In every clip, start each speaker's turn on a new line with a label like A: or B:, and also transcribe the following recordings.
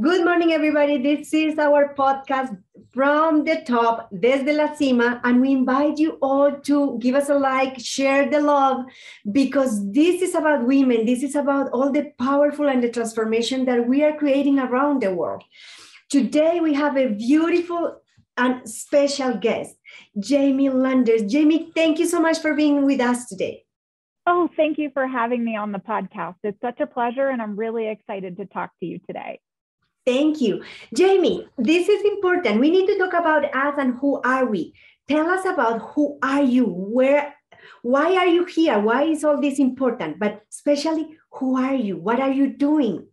A: Good morning, everybody. This is our podcast from the top, desde la cima, and we invite you all to give us a like, share the love, because this is about women. This is about all the powerful and the transformation that we are creating around the world. Today, we have a beautiful and special guest, Jamie Landers. Jamie, thank you so much for being with us today.
B: Oh, thank you for having me on the podcast. It's such a pleasure, and I'm really excited to talk to you today.
A: Thank you. Jamie, this is important. We need to talk about us and who are we. Tell us about who are you? Where why are you here? Why is all this important? But especially who are you? What are you doing?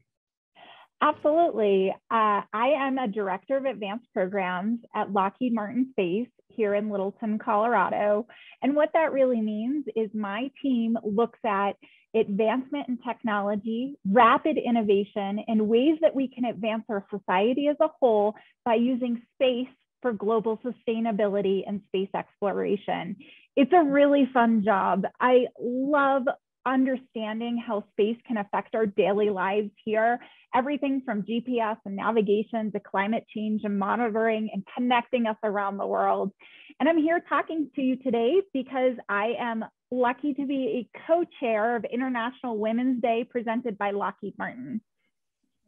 B: Absolutely. Uh, I am a director of advanced programs at Lockheed Martin Space here in Littleton, Colorado. And what that really means is my team looks at advancement in technology, rapid innovation, and ways that we can advance our society as a whole by using space for global sustainability and space exploration. It's a really fun job. I love understanding how space can affect our daily lives here. Everything from GPS and navigation to climate change and monitoring and connecting us around the world. And I'm here talking to you today because I am lucky to be a co-chair of International Women's Day presented by Lockheed Martin.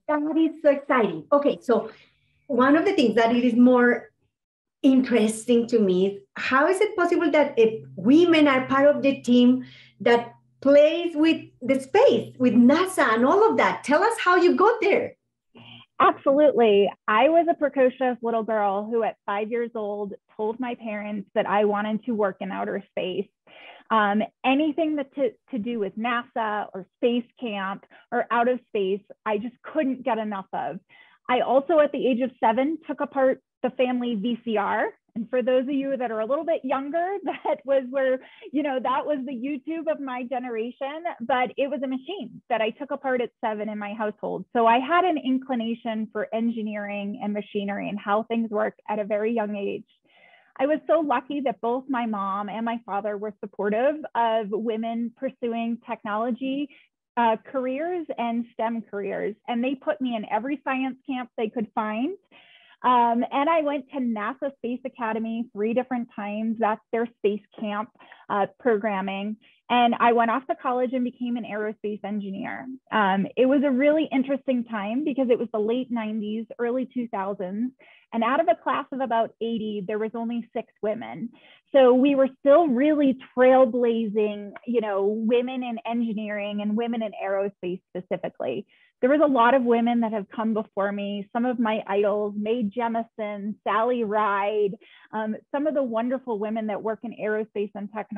A: That is so exciting. Okay, so one of the things that it is more interesting to me is how is it possible that if women are part of the team that plays with the space, with NASA and all of that? Tell us how you got there.
B: Absolutely. I was a precocious little girl who, at five years old, told my parents that I wanted to work in outer space. Um, anything that to, to do with NASA or space camp or out of space, I just couldn't get enough of. I also, at the age of seven, took apart the family VCR. And for those of you that are a little bit younger, that was where, you know, that was the YouTube of my generation, but it was a machine that I took apart at seven in my household. So I had an inclination for engineering and machinery and how things work at a very young age. I was so lucky that both my mom and my father were supportive of women pursuing technology uh, careers and STEM careers. And they put me in every science camp they could find. Um, and I went to NASA Space Academy three different times. That's their space camp uh, programming. And I went off to college and became an aerospace engineer. Um, it was a really interesting time because it was the late 90s, early 2000s. And out of a class of about 80, there was only six women. So we were still really trailblazing, you know, women in engineering and women in aerospace specifically there was a lot of women that have come before me. Some of my idols, Mae Jemison, Sally Ride, um, some of the wonderful women that work in aerospace and technology.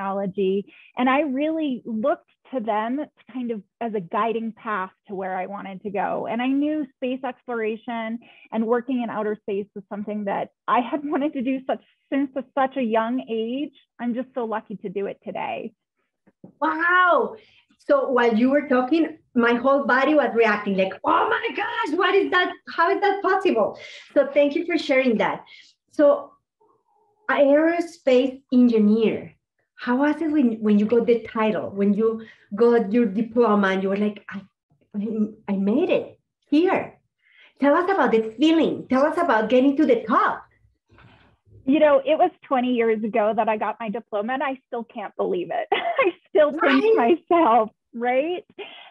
B: And I really looked to them kind of as a guiding path to where I wanted to go. And I knew space exploration and working in outer space was something that I had wanted to do such since such a young age. I'm just so lucky to do it today.
A: Wow. So while you were talking, my whole body was reacting like, oh my gosh, what is that? How is that possible? So thank you for sharing that. So aerospace engineer, how was it when, when you got the title, when you got your diploma and you were like, I, I made it here. Tell us about the feeling. Tell us about getting to the top.
B: You know, it was 20 years ago that I got my diploma and I still can't believe it. I still right. myself right?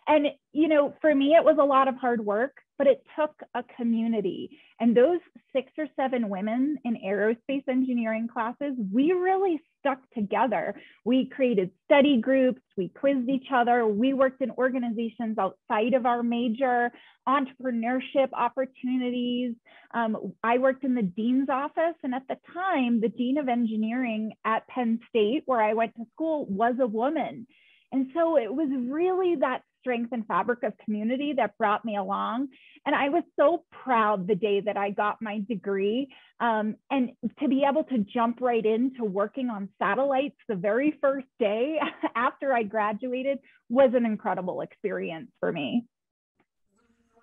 B: And, you know, for me, it was a lot of hard work, but it took a community. And those six or seven women in aerospace engineering classes, we really stuck together. We created study groups, we quizzed each other, we worked in organizations outside of our major, entrepreneurship opportunities. Um, I worked in the dean's office, and at the time, the dean of engineering at Penn State, where I went to school, was a woman. And so it was really that strength and fabric of community that brought me along. And I was so proud the day that I got my degree. Um, and to be able to jump right into working on satellites the very first day after I graduated was an incredible experience for me.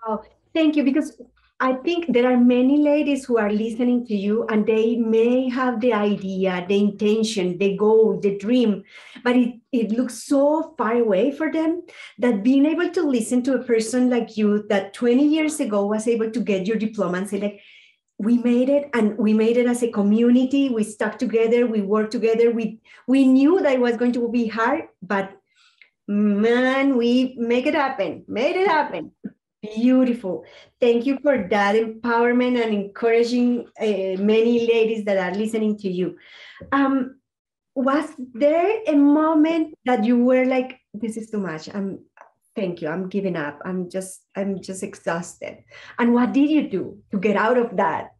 A: Wow, thank you. Because I think there are many ladies who are listening to you and they may have the idea, the intention, the goal, the dream, but it, it looks so far away for them that being able to listen to a person like you that 20 years ago was able to get your diploma and say, like, we made it and we made it as a community. We stuck together, we worked together. We we knew that it was going to be hard, but man, we make it happen, made it happen. Beautiful. Thank you for that empowerment and encouraging uh, many ladies that are listening to you. Um, was there a moment that you were like, this is too much? I'm thank you. I'm giving up. I'm just, I'm just exhausted. And what did you do to get out of that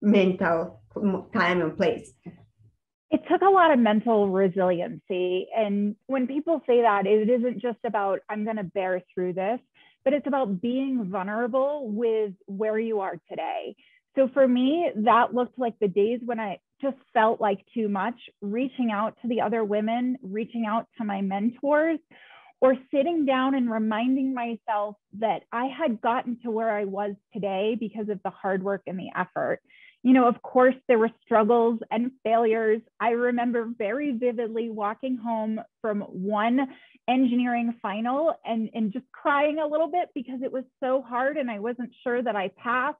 A: mental time and place?
B: It took a lot of mental resiliency. And when people say that, it isn't just about, I'm going to bear through this but it's about being vulnerable with where you are today. So for me, that looked like the days when I just felt like too much, reaching out to the other women, reaching out to my mentors, or sitting down and reminding myself that I had gotten to where I was today because of the hard work and the effort. You know, of course, there were struggles and failures. I remember very vividly walking home from one engineering final and, and just crying a little bit because it was so hard and I wasn't sure that I passed.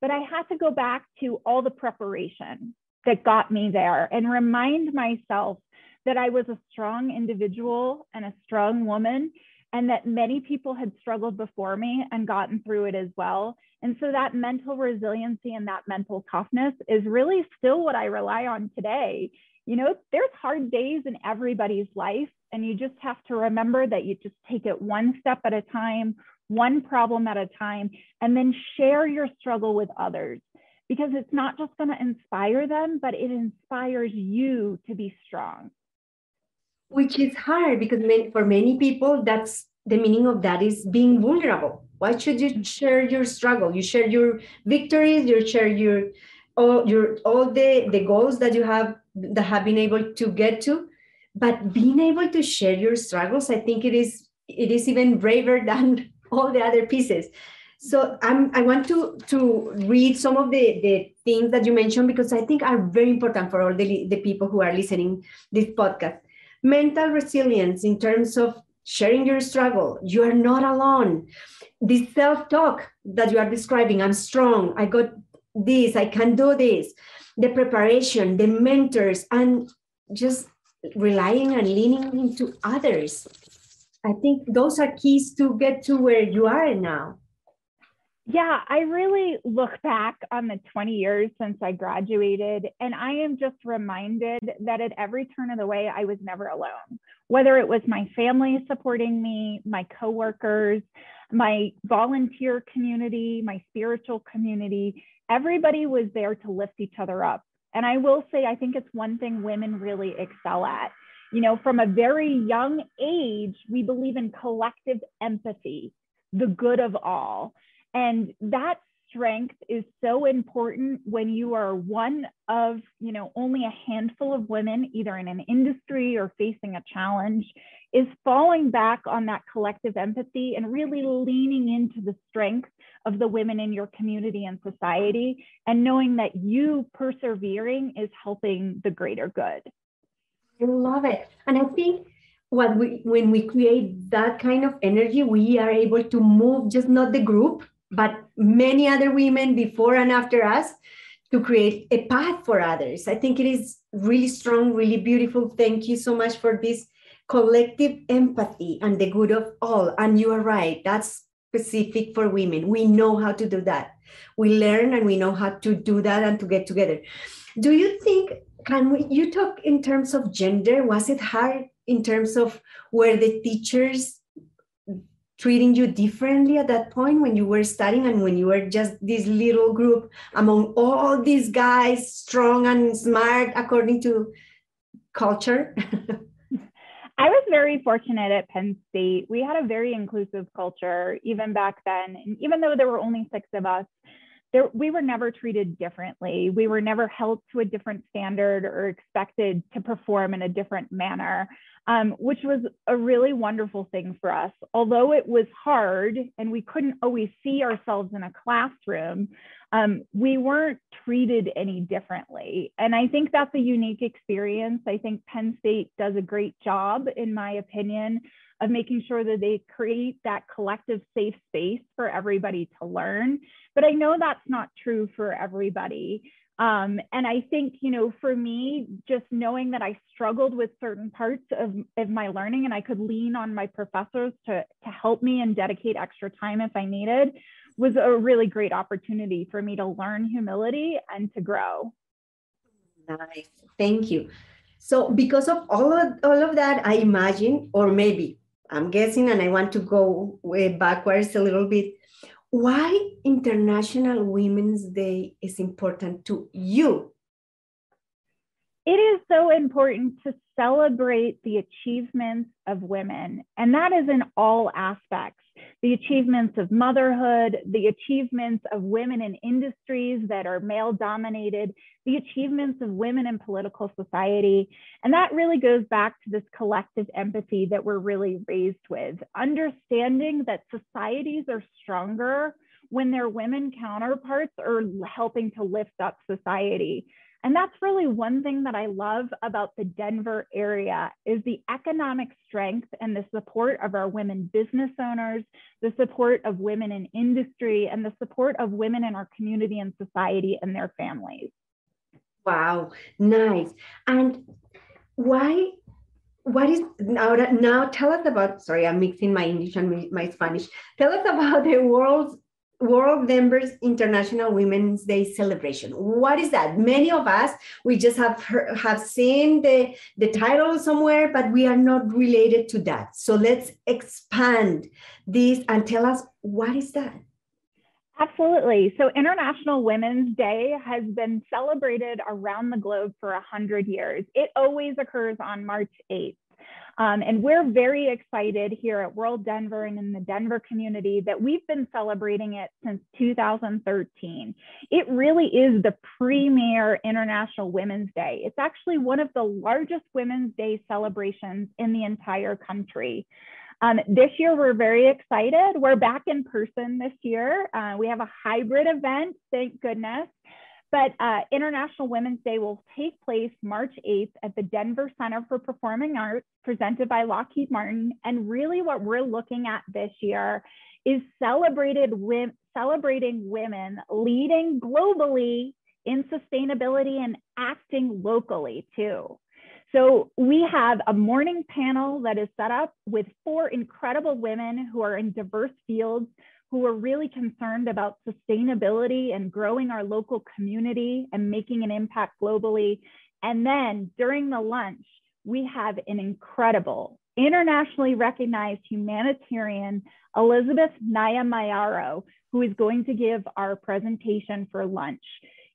B: But I had to go back to all the preparation that got me there and remind myself that I was a strong individual and a strong woman and that many people had struggled before me and gotten through it as well. And so that mental resiliency and that mental toughness is really still what I rely on today. You know, there's hard days in everybody's life, and you just have to remember that you just take it one step at a time, one problem at a time, and then share your struggle with others because it's not just going to inspire them, but it inspires you to be strong.
A: Which is hard because for many people, that's the meaning of that is being vulnerable. Why should you share your struggle? You share your victories, you share your all your all the, the goals that you have that have been able to get to. But being able to share your struggles i think it is it is even braver than all the other pieces. So I'm, i want to to read some of the the things that you mentioned because i think are very important for all the, the people who are listening this podcast. Mental resilience in terms of sharing your struggle. You are not alone. This self-talk that you are describing i'm strong. I got this. I can do this the preparation the mentors and just relying and leaning into others. I think those are keys to get to where you are now.
B: Yeah, I really look back on the 20 years since I graduated, and I am just reminded that at every turn of the way, I was never alone. Whether it was my family supporting me, my coworkers, my volunteer community, my spiritual community, everybody was there to lift each other up. And I will say, I think it's one thing women really excel at. You know, from a very young age, we believe in collective empathy, the good of all. And that strength is so important when you are one of, you know, only a handful of women, either in an industry or facing a challenge, is falling back on that collective empathy and really leaning into the strength of the women in your community and society and knowing that you persevering is helping the greater good.
A: I love it. And I think what we when we create that kind of energy, we are able to move just not the group, but many other women before and after us to create a path for others. I think it is really strong, really beautiful. Thank you so much for this collective empathy and the good of all. And you are right, that's specific for women. We know how to do that. We learn and we know how to do that and to get together. Do you think, can we, you talk in terms of gender? Was it hard in terms of where the teachers treating you differently at that point when you were studying and when you were just this little group among all these guys, strong and smart according to culture?
B: I was very fortunate at Penn State. We had a very inclusive culture even back then. And even though there were only six of us, there, we were never treated differently. We were never held to a different standard or expected to perform in a different manner, um, which was a really wonderful thing for us. Although it was hard and we couldn't always see ourselves in a classroom, um, we weren't treated any differently. And I think that's a unique experience. I think Penn State does a great job, in my opinion, of making sure that they create that collective safe space for everybody to learn. But I know that's not true for everybody. Um, and I think, you know, for me, just knowing that I struggled with certain parts of, of my learning and I could lean on my professors to, to help me and dedicate extra time if I needed was a really great opportunity for me to learn humility and to grow.
A: Nice. Thank you. So because of all of, all of that, I imagine, or maybe I'm guessing, and I want to go way backwards a little bit. Why International Women's Day is important to you?
B: It is so important to celebrate the achievements of women, and that is in all aspects the achievements of motherhood, the achievements of women in industries that are male dominated, the achievements of women in political society. And that really goes back to this collective empathy that we're really raised with, understanding that societies are stronger when their women counterparts are helping to lift up society. And that's really one thing that I love about the Denver area is the economic strength and the support of our women business owners, the support of women in industry, and the support of women in our community and society and their families.
A: Wow, nice. And why what is now now tell us about sorry i'm mixing my english and my spanish tell us about the world's World Denver's International Women's Day celebration. What is that? Many of us we just have heard, have seen the the title somewhere, but we are not related to that. So let's expand this and tell us what is that.
B: Absolutely. So International Women's Day has been celebrated around the globe for 100 years. It always occurs on March 8th. Um, and we're very excited here at World Denver and in the Denver community that we've been celebrating it since 2013. It really is the premier International Women's Day. It's actually one of the largest Women's Day celebrations in the entire country. Um, this year, we're very excited. We're back in person this year. Uh, we have a hybrid event, thank goodness. But uh, International Women's Day will take place March 8th at the Denver Center for Performing Arts, presented by Lockheed Martin. And really, what we're looking at this year is celebrated celebrating women leading globally in sustainability and acting locally too. So we have a morning panel that is set up with four incredible women who are in diverse fields who are really concerned about sustainability and growing our local community and making an impact globally. And then during the lunch, we have an incredible, internationally recognized humanitarian, Elizabeth Naya who is going to give our presentation for lunch.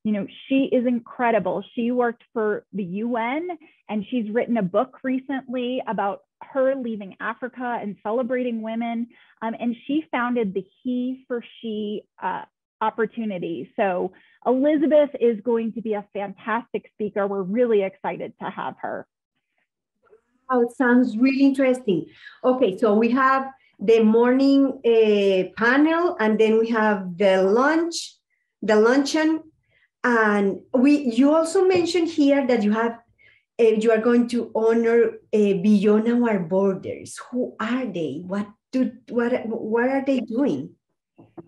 B: You know, she is incredible. She worked for the UN and she's written a book recently about her leaving Africa and celebrating women. Um, and she founded the He for She uh, opportunity. So Elizabeth is going to be a fantastic speaker. We're really excited to have her.
A: Oh, it sounds really interesting. Okay, so we have the morning uh, panel and then we have the lunch, the luncheon. And we you also mentioned here that you have uh, you are going to honor uh, beyond our borders. Who are they? What do what what are they doing?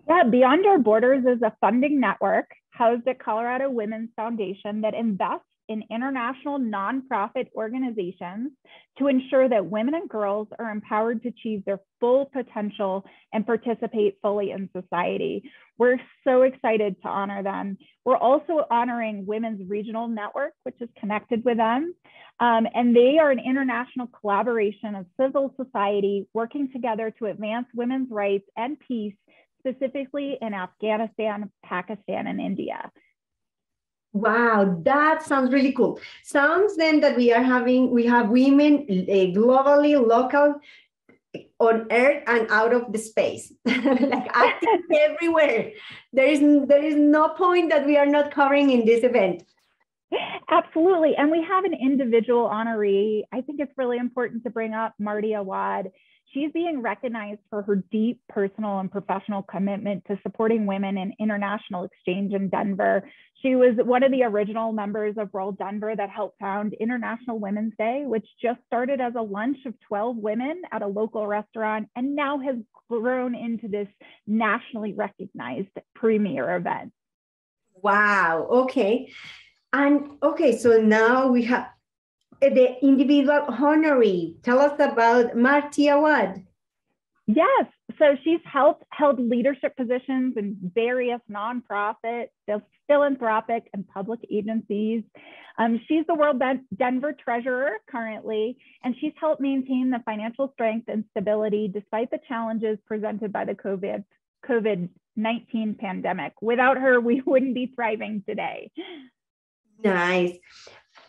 B: Yeah, Beyond Our Borders is a funding network housed at Colorado Women's Foundation that invests in international nonprofit organizations to ensure that women and girls are empowered to achieve their full potential and participate fully in society. We're so excited to honor them. We're also honoring Women's Regional Network, which is connected with them. Um, and they are an international collaboration of civil society working together to advance women's rights and peace, specifically in Afghanistan, Pakistan, and India.
A: Wow, that sounds really cool. Sounds then that we are having, we have women uh, globally, local, on earth and out of the space. Like active everywhere. There is there is no point that we are not covering in this event.
B: Absolutely. And we have an individual honoree. I think it's really important to bring up marty awad she's being recognized for her deep personal and professional commitment to supporting women in international exchange in Denver. She was one of the original members of World Denver that helped found International Women's Day, which just started as a lunch of 12 women at a local restaurant and now has grown into this nationally recognized premier event.
A: Wow. Okay. And okay, so now we have the individual honoree. Tell us about Marty Awad.
B: Yes, so she's held, held leadership positions in various nonprofit, philanthropic, and public agencies. Um, she's the World Denver Treasurer currently, and she's helped maintain the financial strength and stability despite the challenges presented by the COVID COVID 19 pandemic. Without her, we wouldn't be thriving today.
A: Nice.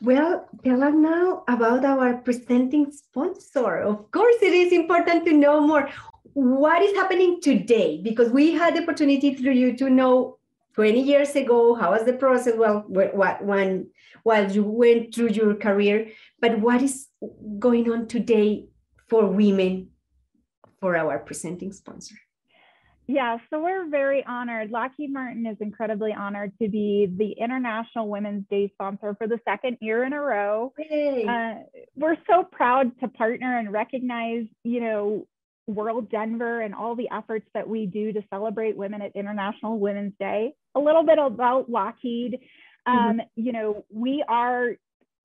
A: Well, tell us now about our presenting sponsor. Of course, it is important to know more. What is happening today? Because we had the opportunity through you to know 20 years ago how was the process. Well, what when while you went through your career, but what is going on today for women for our presenting sponsor?
B: Yeah, so we're very honored. Lockheed Martin is incredibly honored to be the International Women's Day sponsor for the second year in a row. Uh, we're so proud to partner and recognize, you know, World Denver and all the efforts that we do to celebrate women at International Women's Day. A little bit about Lockheed. Um, mm-hmm. You know, we are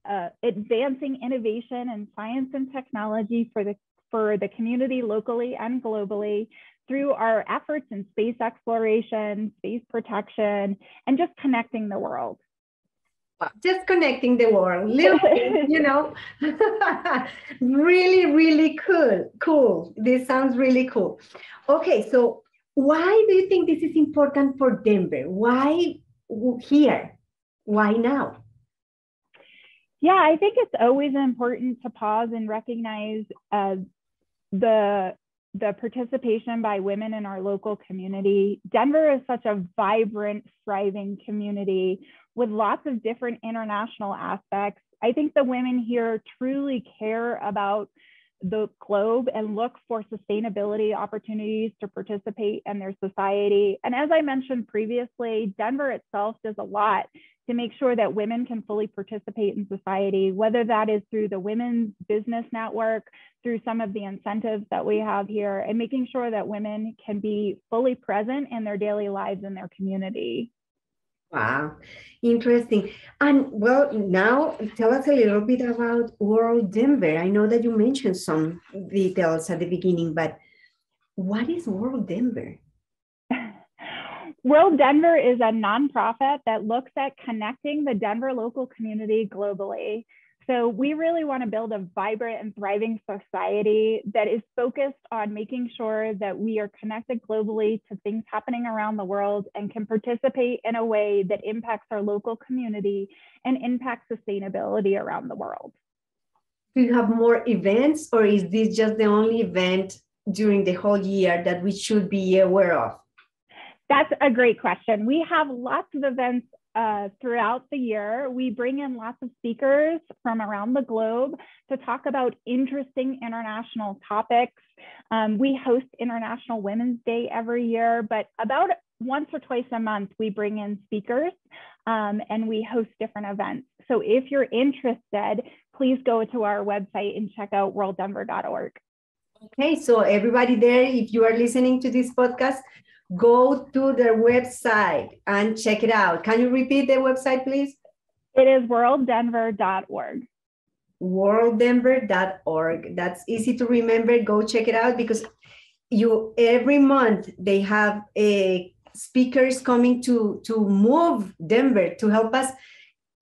B: uh, advancing innovation and science and technology for the for the community locally and globally through our efforts in space exploration, space protection, and just connecting the world.
A: Just connecting the world, little you know, really, really cool. Cool. This sounds really cool. Okay, so why do you think this is important for Denver? Why here? Why now?
B: Yeah, I think it's always important to pause and recognize uh, the the participation by women in our local community. Denver is such a vibrant, thriving community with lots of different international aspects. I think the women here truly care about the globe and look for sustainability opportunities to participate in their society. And as I mentioned previously, Denver itself does a lot to make sure that women can fully participate in society, whether that is through the Women's Business Network, through some of the incentives that we have here, and making sure that women can be fully present in their daily lives in their community.
A: Wow, interesting. And well, now tell us a little bit about World Denver. I know that you mentioned some details at the beginning, but what is World Denver?
B: World Denver is a nonprofit that looks at connecting the Denver local community globally. So we really want to build a vibrant and thriving society that is focused on making sure that we are connected globally to things happening around the world and can participate in a way that impacts our local community and impacts sustainability around the world.
A: Do you have more events or is this just the only event during the whole year that we should be aware of?
B: That's a great question. We have lots of events uh, throughout the year. We bring in lots of speakers from around the globe to talk about interesting international topics. Um, we host International Women's Day every year, but about once or twice a month, we bring in speakers um, and we host different events. So if you're interested, please go to our website and check out worlddenver.org.
A: Okay, so everybody there, if you are listening to this podcast, go to their website and check it out. Can you repeat the website, please?
B: It is worlddenver.org.
A: Worlddenver.org. That's easy to remember. Go check it out because you every month they have a speakers coming to to move Denver to help us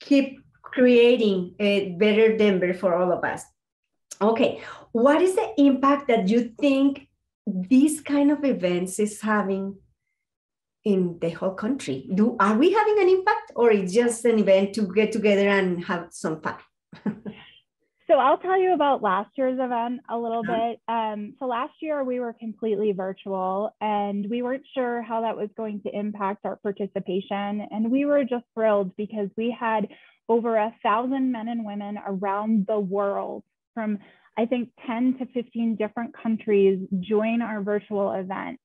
A: keep creating a better Denver for all of us. Okay, what is the impact that you think these kind of events is having in the whole country do are we having an impact or it's just an event to get together and have some fun
B: So I'll tell you about last year's event a little bit. Um, so last year we were completely virtual and we weren't sure how that was going to impact our participation. And we were just thrilled because we had over a thousand men and women around the world from I think 10 to 15 different countries join our virtual event.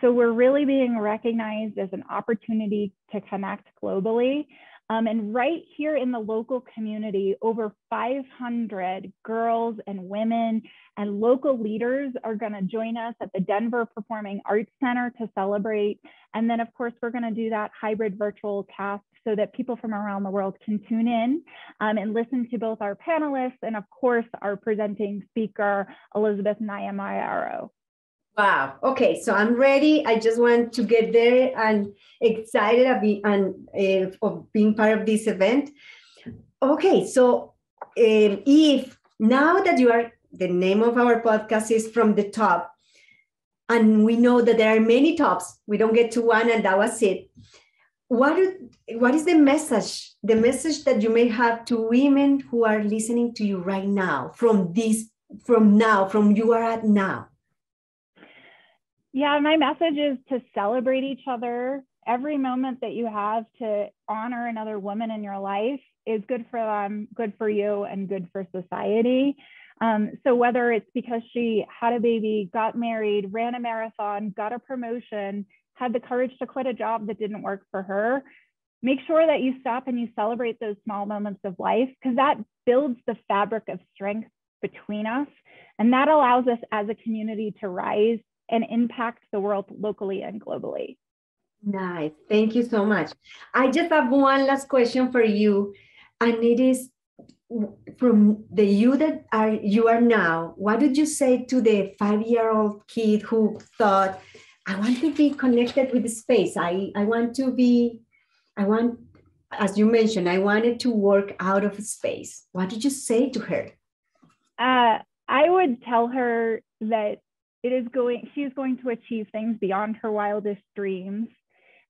B: So we're really being recognized as an opportunity to connect globally. Um, and right here in the local community, over 500 girls and women and local leaders are going to join us at the Denver Performing Arts Center to celebrate. And then, of course, we're going to do that hybrid virtual cast so that people from around the world can tune in um, and listen to both our panelists and, of course, our presenting speaker, Elizabeth Nyamayaro.
A: Wow. Okay, so I'm ready. I just want to get there and excited and uh, of being part of this event. Okay, so um, if now that you are the name of our podcast is from the top, and we know that there are many tops. We don't get to one, and that was it. What what is the message? The message that you may have to women who are listening to you right now, from this, from now, from you are at now
B: yeah, my message is to celebrate each other. Every moment that you have to honor another woman in your life is good for them, good for you, and good for society. Um, so whether it's because she had a baby, got married, ran a marathon, got a promotion, had the courage to quit a job that didn't work for her, make sure that you stop and you celebrate those small moments of life because that builds the fabric of strength between us. And that allows us as a community to rise and impact the world locally and globally.
A: Nice. Thank you so much. I just have one last question for you, and it is from the you that are you are now. What did you say to the five-year-old kid who thought, "I want to be connected with the space. I I want to be, I want." As you mentioned, I wanted to work out of space. What did you say to her?
B: Uh, I would tell her that it is going she is going to achieve things beyond her wildest dreams.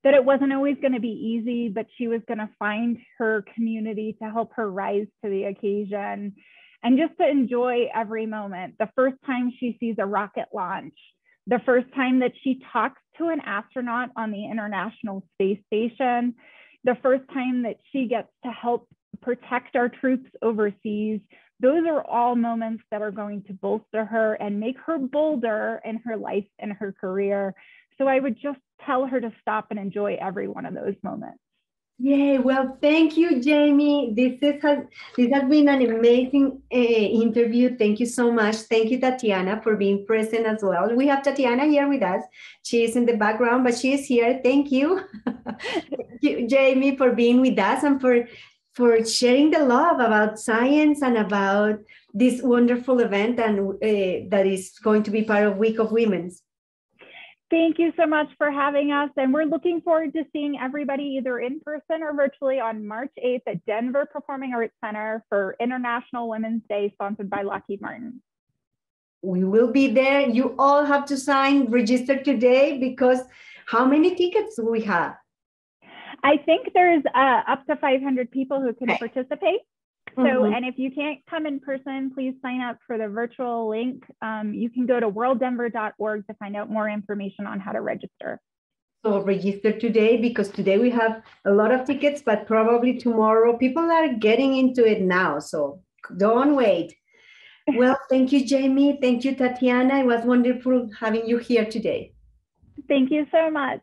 B: That it wasn't always going to be easy but she was going to find her community to help her rise to the occasion and just to enjoy every moment. The first time she sees a rocket launch the first time that she talks to an astronaut on the international space station the first time that she gets to help protect our troops overseas those are all moments that are going to bolster her and make her bolder in her life and her career. So I would just tell her to stop and enjoy every one of those moments.
A: Yay! Well, thank you, Jamie. This is has this has been an amazing uh, interview. Thank you so much. Thank you, Tatiana, for being present as well. We have Tatiana here with us. She is in the background, but she is here. Thank you, thank you Jamie, for being with us and for for sharing the love about science and about this wonderful event and uh, that is going to be part of Week of Women's.
B: Thank you so much for having us. And we're looking forward to seeing everybody either in person or virtually on March 8th at Denver Performing Arts Center for International Women's Day, sponsored by Lockheed Martin.
A: We will be there. You all have to sign, register today because how many tickets do we have?
B: I think there's uh, up to 500 people who can participate. So, mm-hmm. and if you can't come in person, please sign up for the virtual link. Um, you can go to worlddenver.org to find out more information on how to register.
A: So register today because today we have a lot of tickets, but probably tomorrow people are getting into it now. So don't wait. Well, thank you, Jamie. Thank you, Tatiana. It was wonderful having you here today.
B: Thank you so much.